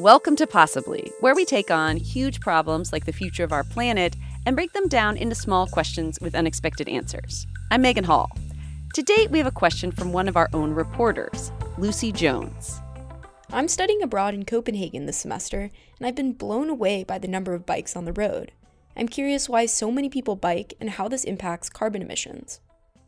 Welcome to Possibly, where we take on huge problems like the future of our planet and break them down into small questions with unexpected answers. I'm Megan Hall. To date, we have a question from one of our own reporters, Lucy Jones. I'm studying abroad in Copenhagen this semester, and I've been blown away by the number of bikes on the road. I'm curious why so many people bike and how this impacts carbon emissions.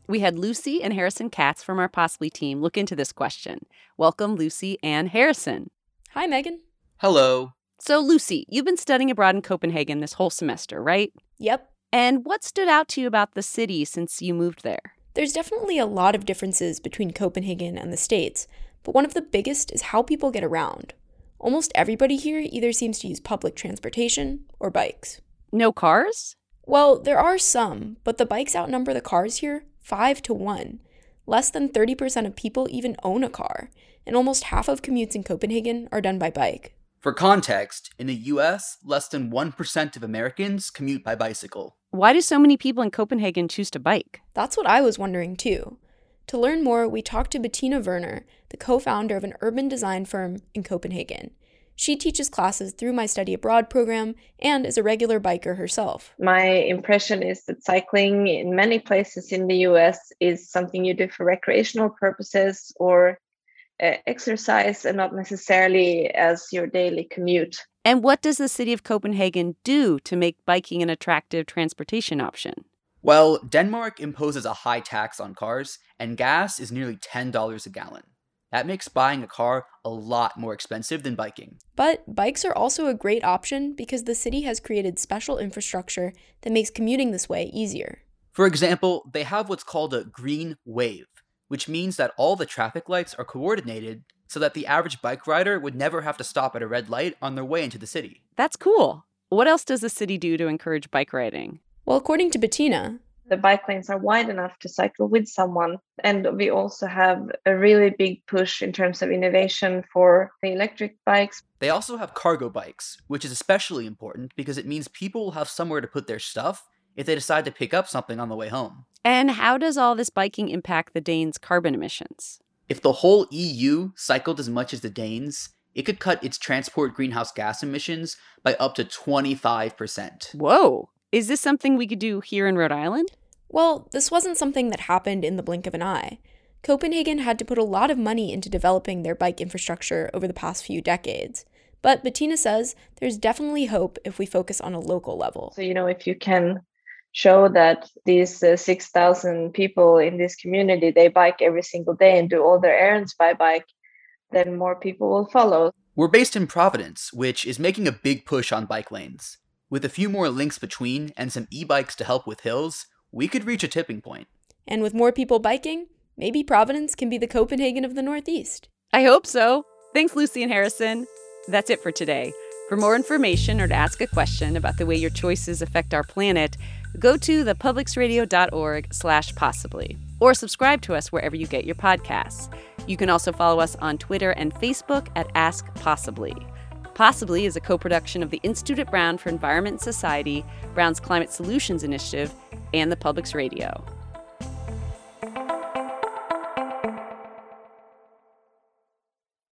We had Lucy and Harrison Katz from our Possibly team look into this question. Welcome, Lucy and Harrison. Hi, Megan. Hello. So, Lucy, you've been studying abroad in Copenhagen this whole semester, right? Yep. And what stood out to you about the city since you moved there? There's definitely a lot of differences between Copenhagen and the States, but one of the biggest is how people get around. Almost everybody here either seems to use public transportation or bikes. No cars? Well, there are some, but the bikes outnumber the cars here 5 to 1. Less than 30% of people even own a car, and almost half of commutes in Copenhagen are done by bike. For context, in the US, less than 1% of Americans commute by bicycle. Why do so many people in Copenhagen choose to bike? That's what I was wondering too. To learn more, we talked to Bettina Werner, the co founder of an urban design firm in Copenhagen. She teaches classes through my study abroad program and is a regular biker herself. My impression is that cycling in many places in the US is something you do for recreational purposes or uh, exercise and not necessarily as your daily commute. And what does the city of Copenhagen do to make biking an attractive transportation option? Well, Denmark imposes a high tax on cars, and gas is nearly $10 a gallon. That makes buying a car a lot more expensive than biking. But bikes are also a great option because the city has created special infrastructure that makes commuting this way easier. For example, they have what's called a green wave, which means that all the traffic lights are coordinated so that the average bike rider would never have to stop at a red light on their way into the city. That's cool. What else does the city do to encourage bike riding? Well, according to Bettina, the bike lanes are wide enough to cycle with someone. And we also have a really big push in terms of innovation for the electric bikes. They also have cargo bikes, which is especially important because it means people will have somewhere to put their stuff if they decide to pick up something on the way home. And how does all this biking impact the Danes' carbon emissions? If the whole EU cycled as much as the Danes, it could cut its transport greenhouse gas emissions by up to 25%. Whoa. Is this something we could do here in Rhode Island? Well, this wasn't something that happened in the blink of an eye. Copenhagen had to put a lot of money into developing their bike infrastructure over the past few decades. But Bettina says there's definitely hope if we focus on a local level. So, you know, if you can show that these uh, 6,000 people in this community, they bike every single day and do all their errands by bike, then more people will follow. We're based in Providence, which is making a big push on bike lanes. With a few more links between and some e bikes to help with hills, we could reach a tipping point. And with more people biking, maybe Providence can be the Copenhagen of the Northeast. I hope so. Thanks, Lucy and Harrison. That's it for today. For more information or to ask a question about the way your choices affect our planet, go to thepublicsradio.org slash possibly or subscribe to us wherever you get your podcasts. You can also follow us on Twitter and Facebook at Ask Possibly. Possibly is a co production of the Institute at Brown for Environment and Society, Brown's Climate Solutions Initiative, and the Public's Radio.